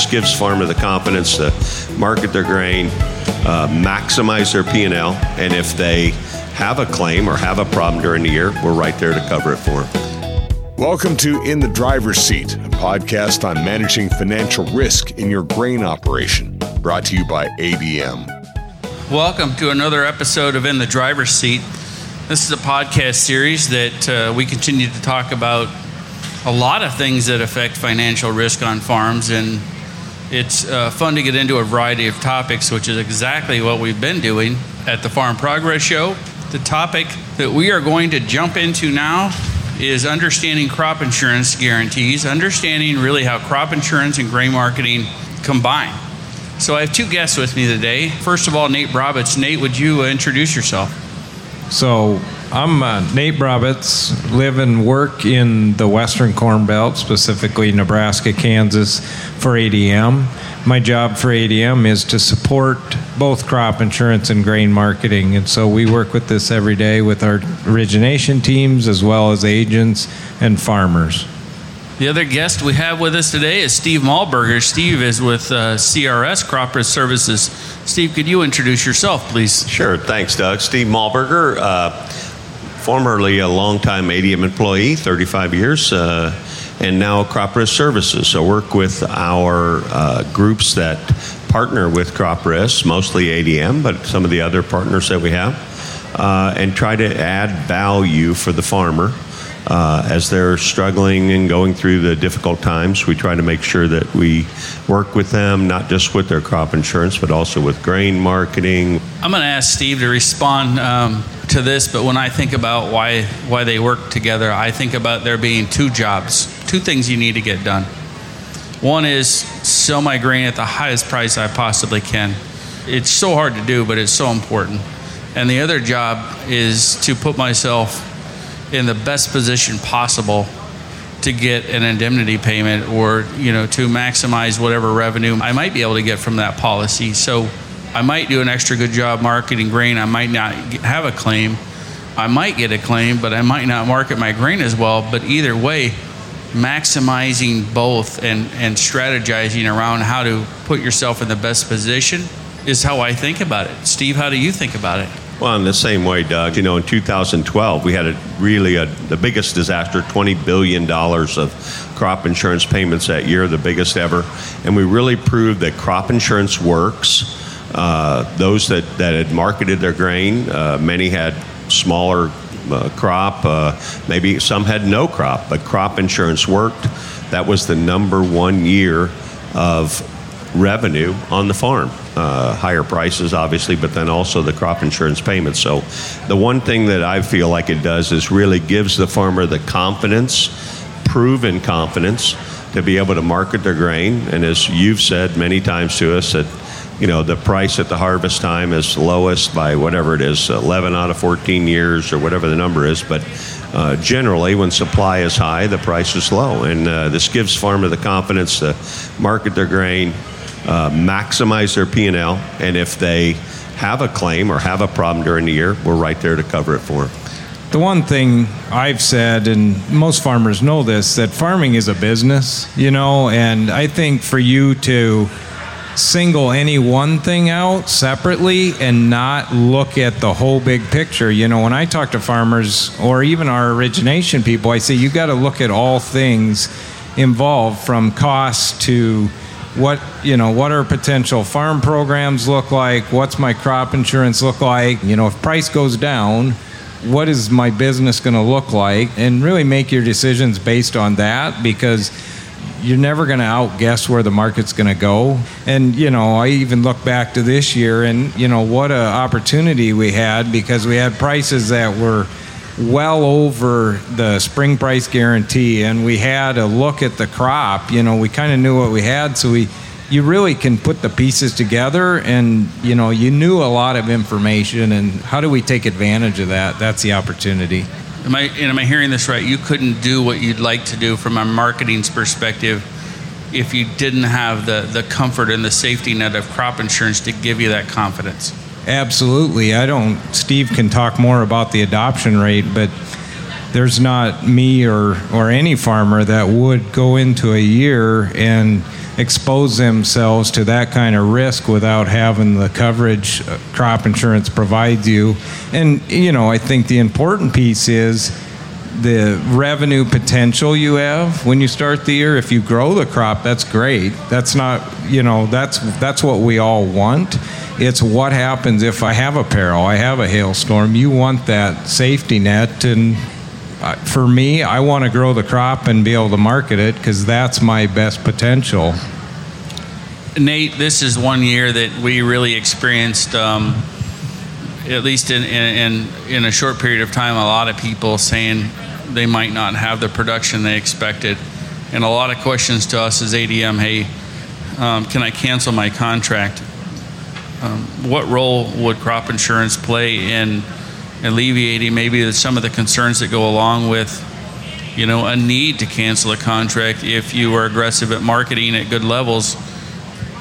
this gives farmer the confidence to market their grain, uh, maximize their P&L, and if they have a claim or have a problem during the year, we're right there to cover it for them. Welcome to In the Driver's Seat, a podcast on managing financial risk in your grain operation, brought to you by ADM. Welcome to another episode of In the Driver's Seat. This is a podcast series that uh, we continue to talk about a lot of things that affect financial risk on farms, and it's uh, fun to get into a variety of topics, which is exactly what we've been doing at the Farm Progress Show. The topic that we are going to jump into now is understanding crop insurance guarantees, understanding really how crop insurance and grain marketing combine. So I have two guests with me today. First of all, Nate Brabitz. Nate, would you introduce yourself? So I'm uh, Nate Brabitz, live and work in the Western Corn Belt, specifically Nebraska, Kansas, for ADM. My job for ADM is to support both crop insurance and grain marketing. And so we work with this every day with our origination teams as well as agents and farmers. The other guest we have with us today is Steve Malberger. Steve is with uh, CRS Crop Risk Services. Steve, could you introduce yourself, please? Sure. Thanks, Doug. Steve Malberger, uh, formerly a longtime ADM employee, 35 years, uh, and now Crop Risk Services. So work with our uh, groups that partner with Crop Risk, mostly ADM, but some of the other partners that we have, uh, and try to add value for the farmer uh, as they're struggling and going through the difficult times, we try to make sure that we work with them, not just with their crop insurance, but also with grain marketing. I'm going to ask Steve to respond um, to this, but when I think about why why they work together, I think about there being two jobs, two things you need to get done. One is sell my grain at the highest price I possibly can. It's so hard to do, but it's so important. And the other job is to put myself in the best position possible to get an indemnity payment or you know to maximize whatever revenue I might be able to get from that policy. So I might do an extra good job marketing grain. I might not have a claim. I might get a claim, but I might not market my grain as well. But either way, maximizing both and, and strategizing around how to put yourself in the best position is how I think about it. Steve, how do you think about it? Well, in the same way, Doug, you know, in 2012, we had a really a, the biggest disaster, $20 billion of crop insurance payments that year, the biggest ever. And we really proved that crop insurance works. Uh, those that, that had marketed their grain, uh, many had smaller uh, crop, uh, maybe some had no crop, but crop insurance worked. That was the number one year of revenue on the farm. Uh, higher prices, obviously, but then also the crop insurance payments. So, the one thing that I feel like it does is really gives the farmer the confidence, proven confidence, to be able to market their grain. And as you've said many times to us, that you know the price at the harvest time is lowest by whatever it is, 11 out of 14 years or whatever the number is, but. Uh, generally, when supply is high, the price is low, and uh, this gives farmer the confidence to market their grain, uh, maximize their P&L, and if they have a claim or have a problem during the year, we're right there to cover it for them. The one thing I've said, and most farmers know this, that farming is a business, you know, and I think for you to single any one thing out separately and not look at the whole big picture. You know, when I talk to farmers or even our origination people, I say you got to look at all things involved from cost to what you know what are potential farm programs look like? What's my crop insurance look like? You know if price goes down what is my business going to look like? And really make your decisions based on that because you're never going to outguess where the market's going to go. And you know i even look back to this year and you know what a opportunity we had because we had prices that were well over the spring price guarantee and we had a look at the crop you know we kind of knew what we had so we you really can put the pieces together and you know you knew a lot of information and how do we take advantage of that? That's the opportunity. Am i am i hearing this right? You couldn't do what you'd like to do from a marketing's perspective if you didn't have the the comfort and the safety net of crop insurance to give you that confidence Absolutely. I don't, Steve can talk more about the adoption rate, but there's not me or, or any farmer that would go into a year and expose themselves to that kind of risk without having the coverage uh, crop insurance provides you. And, you know, I think the important piece is the revenue potential you have when you start the year. If you grow the crop, that's great. That's not, you know, that's that's what we all want. It's what happens if I have a peril, I have a hailstorm. You want that safety net, and uh, for me, I want to grow the crop and be able to market it because that's my best potential. Nate, this is one year that we really experienced, um, at least in, in, in a short period of time, a lot of people saying they might not have the production they expected. And a lot of questions to us as ADM hey, um, can I cancel my contract? Um, what role would crop insurance play in alleviating maybe some of the concerns that go along with you know a need to cancel a contract if you are aggressive at marketing at good levels?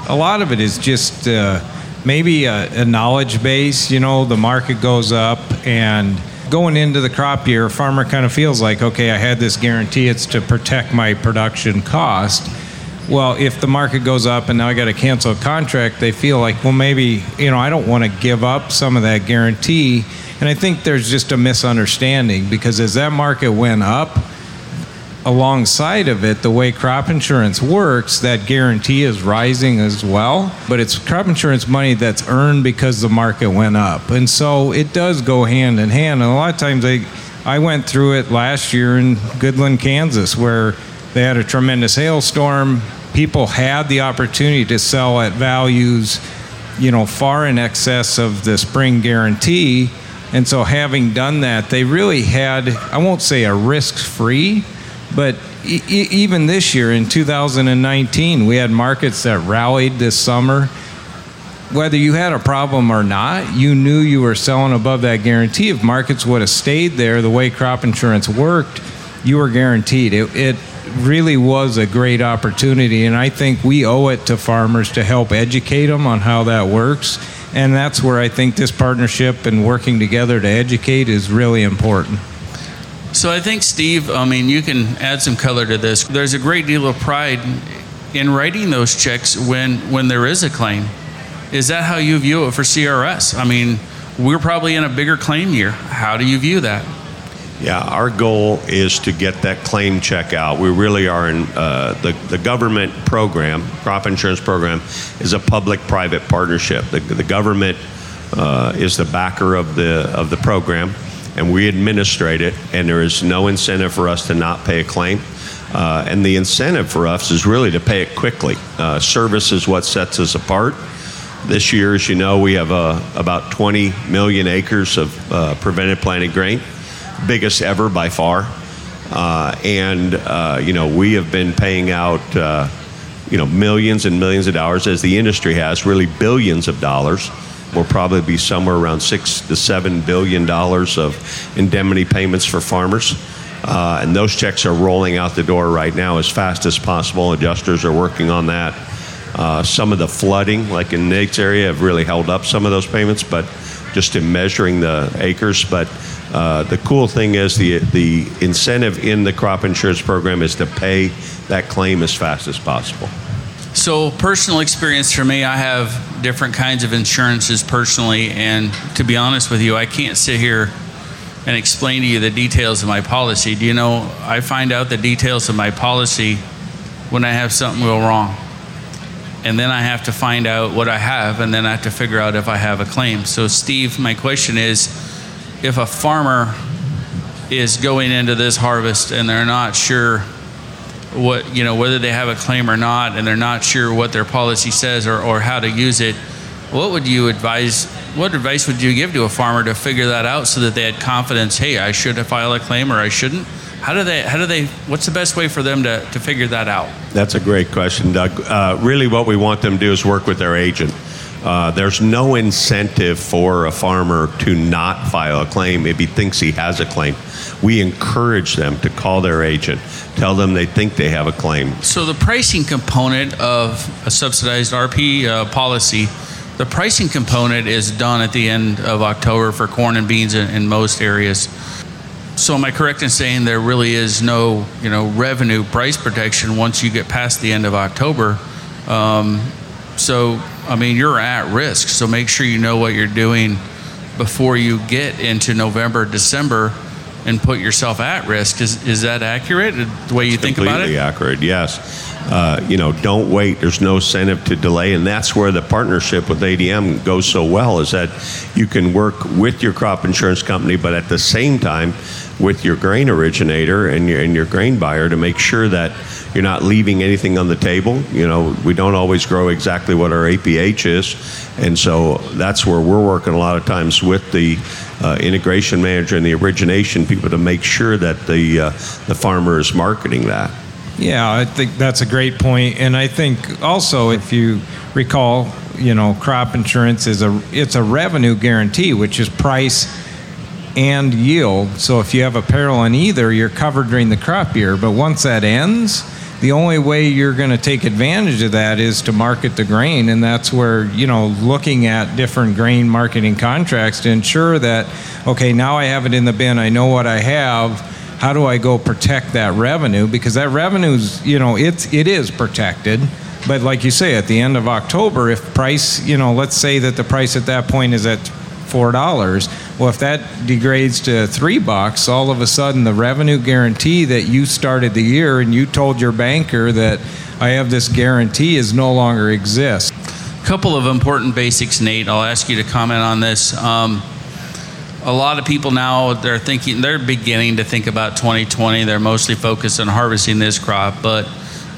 A lot of it is just uh, maybe a, a, knowledge base you know the market goes up and going into the crop year a farmer kind of feels like okay i had this guarantee it's to protect my production cost well, if the market goes up and now I got to cancel a contract, they feel like, well, maybe, you know, I don't want to give up some of that guarantee. And I think there's just a misunderstanding because as that market went up, alongside of it, the way crop insurance works, that guarantee is rising as well. But it's crop insurance money that's earned because the market went up. And so it does go hand in hand. And a lot of times I, I went through it last year in Goodland, Kansas, where they had a tremendous hailstorm people had the opportunity to sell at values, you know, far in excess of the spring guarantee. And so, having done that, they really had, I won't say a risk free, but e- even this year in 2019, we had markets that rallied this summer. Whether you had a problem or not, you knew you were selling above that guarantee. If markets would have stayed there the way crop insurance worked, you were guaranteed. It, it really was a great opportunity, and I think we owe it to farmers to help educate them on how that works. And that's where I think this partnership and working together to educate is really important. So I think, Steve, I mean, you can add some color to this. There's a great deal of pride in writing those checks when, when there is a claim. Is that how you view it for CRS? I mean, we're probably in a bigger claim year. How do you view that? Yeah, our goal is to get that claim check out. We really are in uh, the, the government program, crop insurance program, is a public private partnership. The, the government uh, is the backer of the, of the program, and we administrate it, and there is no incentive for us to not pay a claim. Uh, and the incentive for us is really to pay it quickly. Uh, service is what sets us apart. This year, as you know, we have uh, about 20 million acres of uh, prevented planted grain biggest ever by far. Uh, and uh, you know we have been paying out uh, you know millions and millions of dollars as the industry has really billions of dollars. Will probably be somewhere around six to seven billion dollars of indemnity payments for farmers. Uh, and those checks are rolling out the door right now as fast as possible. Adjusters are working on that. Uh, some of the flooding like in nate's area have really held up some of those payments but just in measuring the acres. But uh, the cool thing is the the incentive in the crop insurance program is to pay that claim as fast as possible. So, personal experience for me, I have different kinds of insurances personally, and to be honest with you, I can't sit here and explain to you the details of my policy. Do you know, I find out the details of my policy when I have something go wrong. And then I have to find out what I have, and then I have to figure out if I have a claim. So, Steve, my question is if a farmer is going into this harvest and they're not sure what you know whether they have a claim or not and they're not sure what their policy says or, or how to use it what would you advise what advice would you give to a farmer to figure that out so that they had confidence hey i should file a claim or i shouldn't how do they how do they what's the best way for them to, to figure that out? That's a great question doug. Uh, really what we want them to do is work with their agent uh, there's no incentive for a farmer to not file a claim if he thinks he has a claim. We encourage them to call their agent, tell them they think they have a claim. So, the pricing component of a subsidized RP uh, policy, the pricing component is done at the end of October for corn and beans in, in most areas. So, am I correct in saying there really is no, you know, revenue price protection once you get past the end of October? Um, so, I mean, you're at risk. So make sure you know what you're doing before you get into November, December, and put yourself at risk. Is is that accurate? The way you think about it? Completely accurate, yes. Uh, you know, don't wait. There's no incentive to delay, and that's where the partnership with ADM goes so well. Is that you can work with your crop insurance company, but at the same time, with your grain originator and your and your grain buyer to make sure that you're not leaving anything on the table. You know, we don't always grow exactly what our APH is, and so that's where we're working a lot of times with the uh, integration manager and the origination people to make sure that the uh, the farmer is marketing that. Yeah, I think that's a great point, and I think also if you recall, you know, crop insurance is a it's a revenue guarantee, which is price and yield. So if you have a peril on either, you're covered during the crop year. But once that ends, the only way you're going to take advantage of that is to market the grain, and that's where you know looking at different grain marketing contracts to ensure that okay, now I have it in the bin, I know what I have how do I go protect that revenue? Because that revenue's, you know, it's it is protected. But like you say, at the end of October, if price, you know, let's say that the price at that point is at four dollars. Well, if that degrades to three bucks, all of a sudden the revenue guarantee that you started the year and you told your banker that I have this guarantee is no longer exists. A couple of important basics, Nate. I'll ask you to comment on this. Um, a lot of people now they're thinking they're beginning to think about 2020. They're mostly focused on harvesting this crop, but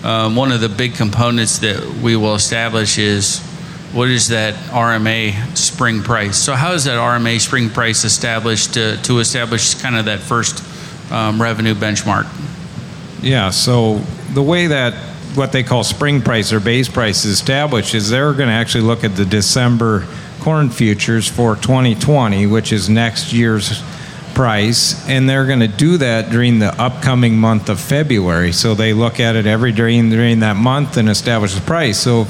um, one of the big components that we will establish is what is that RMA spring price. So how is that RMA spring price established to, to establish kind of that first um, revenue benchmark? Yeah, so the way that what they call spring price or base price is established is they're going to actually look at the December corn futures for 2020, which is next year's price, and they're going to do that during the upcoming month of February. So they look at it every during during that month and establish the price. So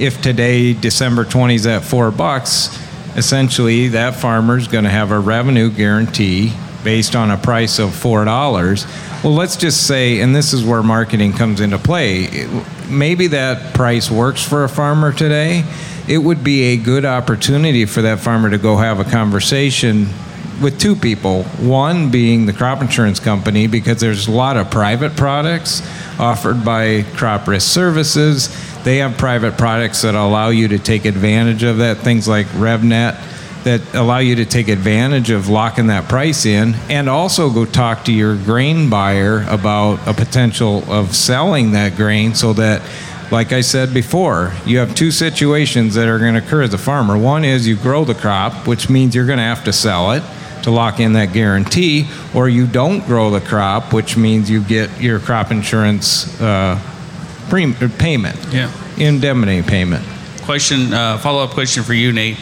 today December 20 is at four bucks, essentially that farmer is going to have a revenue guarantee based on a price of four dollars. Well, let's just say, and this is where marketing comes into play. Maybe that price works for a farmer today. It would be a good opportunity for that farmer to go have a conversation with two people. One being the crop insurance company, because there's a lot of private products offered by Crop Risk Services. They have private products that allow you to take advantage of that, things like RevNet that allow you to take advantage of locking that price in and also go talk to your grain buyer about a potential of selling that grain so that like I said before, you have two situations that are going to occur as a farmer. One is you grow the crop, which means you're going to have to sell it to lock in that guarantee, or you don't grow the crop, which means you get your crop insurance uh, pre- payment, Yeah. indemnity payment. question uh, follow-up question for you nate.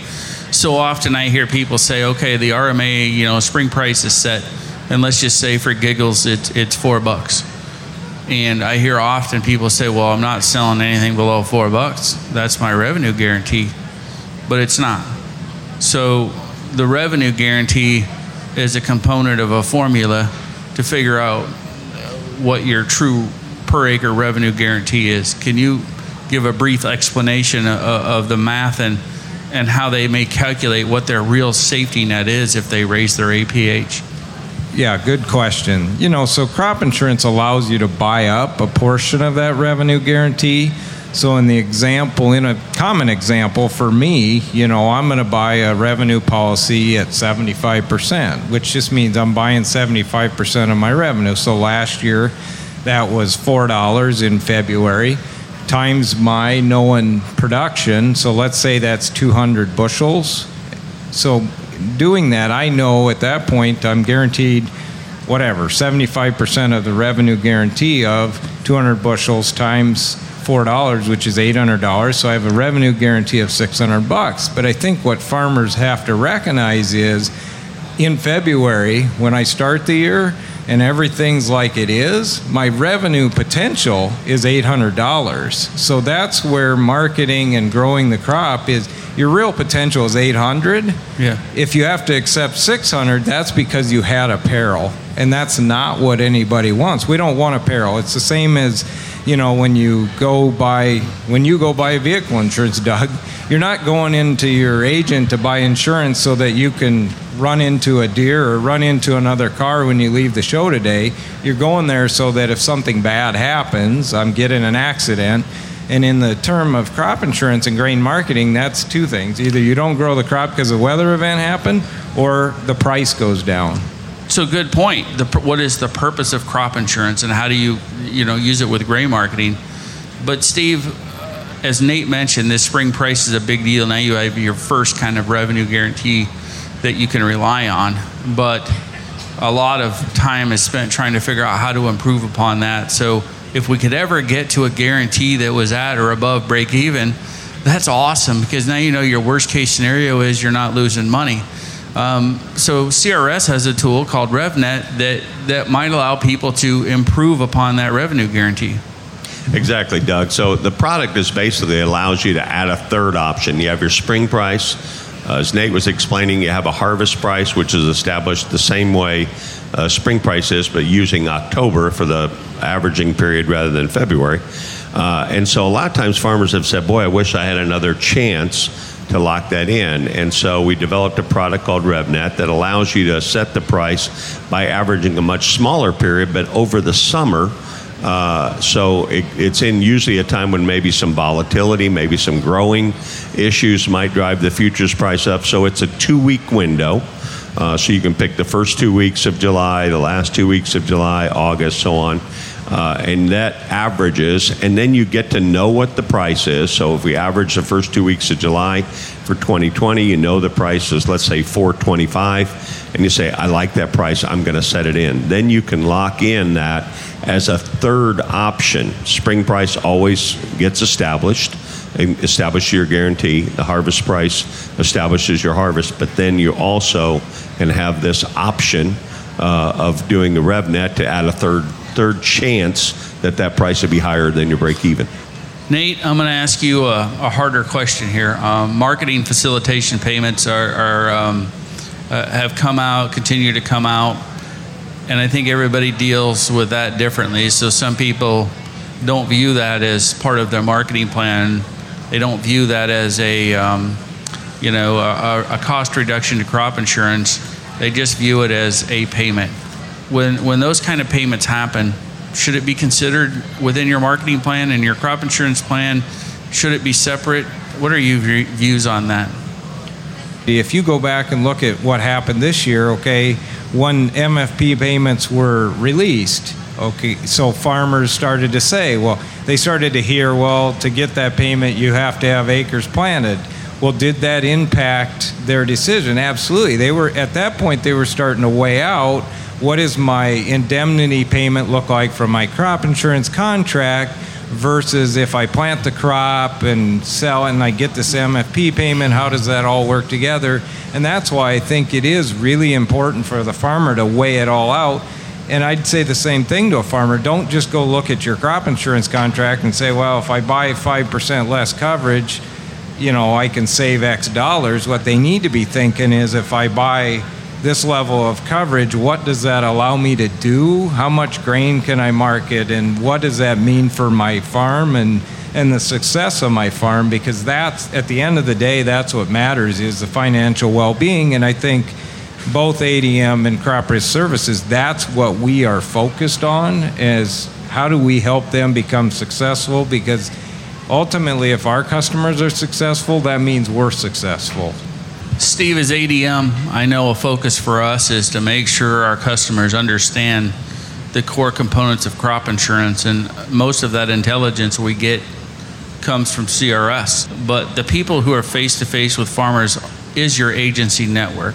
So often i hear people say okay the rma you know spring price is set and let's just say for giggles it's, it's four bucks. And i hear often people say well i'm not selling anything below four bucks. That's my revenue guarantee. But it's not. So the revenue guarantee is a component of a formula to figure out what your true per acre revenue guarantee is. Can you give a brief explanation of, of the math and and how they may calculate what their real safety net is if they raise their APH? Yeah, good question. You know, so crop insurance allows you to buy up a portion of that revenue guarantee. So, in the example, in a common example for me, you know, I'm going to buy a revenue policy at 75%, which just means I'm buying 75% of my revenue. So, last year, that was $4 in February times my known production. So, let's say that's 200 bushels. So, doing that, I know at that point I'm guaranteed whatever, 75% of the revenue guarantee of 200 bushels times $4, which is $800. So I have a revenue guarantee of 600 bucks. But I think what farmers have to recognize is in February, when I start the year and everything's like it is, my revenue potential is $800. So that's where marketing and growing the crop is your real potential is 800. Yeah. If you have to accept 600, that's because you had a peril. And that's not what anybody wants. We don't want a peril. It's the same as you know, when you go buy when you go buy vehicle insurance, Doug, you're not going into your agent to buy insurance so that you can run into a deer or run into another car when you leave the show today. You're going there so that if something bad happens, I'm getting an accident. And in the term of crop insurance and grain marketing, that's two things. Either you don't grow the crop because a weather event happened, or the price goes down. So good point. The, what is the purpose of crop insurance, and how do you, you know, use it with grain marketing? But Steve, as Nate mentioned, this spring price is a big deal. Now you have your first kind of revenue guarantee that you can rely on, but a lot of time is spent trying to figure out how to improve upon that. So if we could ever get to a guarantee that was at or above break even, that's awesome because now you know your worst case scenario is you're not losing money. Um, so CRS has a tool called RevNet that that might allow people to improve upon that revenue guarantee. Exactly, Doug. So the product is basically allows you to add a third option. You have your spring price. Uh, as Nate was explaining, you have a harvest price, which is established the same way uh, spring price is, but using October for the averaging period rather than February. Uh, and so a lot of times farmers have said, Boy, I wish I had another chance to lock that in. And so we developed a product called RevNet that allows you to set the price by averaging a much smaller period, but over the summer. Uh, so it, it's in usually a time when maybe some volatility, maybe some growing issues might drive the futures price up. So it's a two week window. Uh, so you can pick the first two weeks of July, the last two weeks of July, August, so on. Uh, and that averages, and then you get to know what the price is. So if we average the first two weeks of July for 2020, you know the price is, let's say, 425, and you say, I like that price, I'm going to set it in. Then you can lock in that as a third option. Spring price always gets established establish your guarantee. The harvest price establishes your harvest, but then you also can have this option uh, of doing the RevNet to add a third third chance that that price would be higher than your break even. Nate, I'm going to ask you a, a harder question here. Um, marketing facilitation payments are, are um, uh, have come out, continue to come out, and I think everybody deals with that differently. So some people don't view that as part of their marketing plan they don't view that as a, um, you know, a, a, cost reduction to crop insurance. They just view it as a payment. When when those kind of payments happen, should it be considered within your marketing plan and your crop insurance plan? Should it be separate? What are your views on that? If you go back and look at what happened this year, okay, when MFP payments were released, Okay, so farmers started to say, well, they started to hear, well, to get that payment, you have to have acres planted. Well, did that impact their decision? Absolutely. They were at that point they were starting to weigh out what does my indemnity payment look like from my crop insurance contract versus if I plant the crop and sell and I get this MFP payment, how does that all work together? And that's why I think it is really important for the farmer to weigh it all out and I'd say the same thing to a farmer. Don't just go look at your crop insurance contract and say, well, if I buy 5% less coverage, you know, I can save X dollars. What they need to be thinking is if I buy this level of coverage, what does that allow me to do? How much grain can I market? And what does that mean for my farm and, and the success of my farm? Because that's, at the end of the day, that's what matters is the financial well being. And I think both ADM and Crop Risk Services, that's what we are focused on is how do we help them become successful because ultimately if our customers are successful, that means we're successful. Steve, as ADM, I know a focus for us is to make sure our customers understand the core components of crop insurance, and most of that intelligence we get comes from CRS. But the people who are face to face with farmers is your agency network.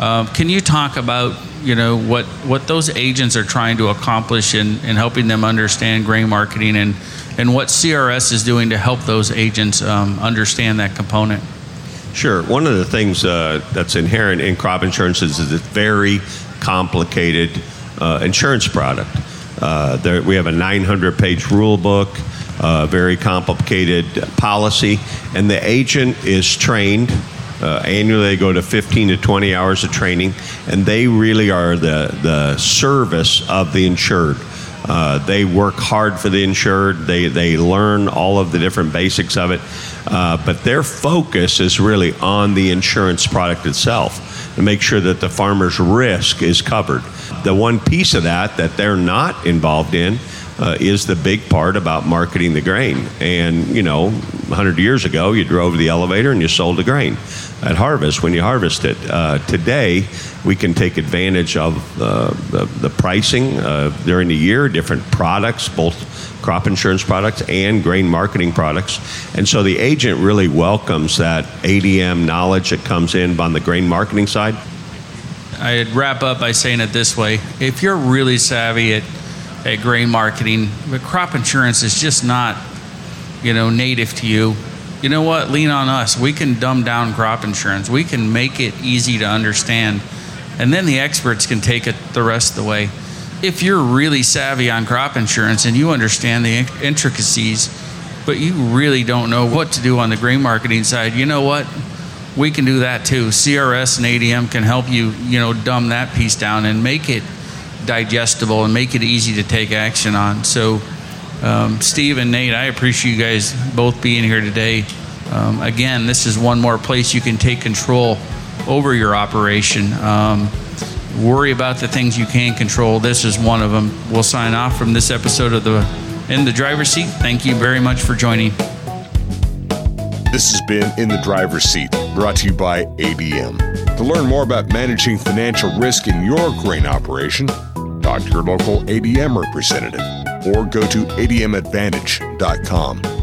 Um, can you talk about you know what what those agents are trying to accomplish in, in helping them understand grain marketing and and what CRS is doing to help those agents um, understand that component? Sure. One of the things uh, that's inherent in crop insurance is, it's a very complicated uh, insurance product. Uh, there, we have a 900 page rule book, uh, very complicated policy, and the agent is trained uh, annually, they go to 15 to 20 hours of training, and they really are the, the service of the insured. Uh, they work hard for the insured. They they learn all of the different basics of it, uh, but their focus is really on the insurance product itself to make sure that the farmer's risk is covered. The one piece of that that they're not involved in uh, is the big part about marketing the grain. And, you know, 100 years ago, you drove the elevator and you sold the grain at harvest when you harvest it. Uh, today, we can take advantage of uh, the, the, pricing uh, during the year, different products, both crop insurance products and grain marketing products. And so the agent really welcomes that ADM knowledge that comes in on the grain marketing side. I'd wrap up by saying it this way if you're really savvy at at grain marketing, but crop insurance is just not, you know, native to you. You know what? Lean on us. We can dumb down crop insurance. We can make it easy to understand, and then the experts can take it the rest of the way. If you're really savvy on crop insurance and you understand the intricacies, but you really don't know what to do on the grain marketing side, you know what? We can do that too. CRS and ADM can help you, you know, dumb that piece down and make it digestible and make it easy to take action on. So, um, Steve and Nate, I appreciate you guys both being here today. Um, again, this is one more place you can take control over your operation. Um, worry about the things you can control. This is one of them. We'll sign off from this episode of the In the Driver's Seat. Thank you very much for joining. This has been In the Driver's Seat, brought to you by ADM. To learn more about managing financial risk in your grain operation, talk to your local ADM representative or go to admadvantage.com.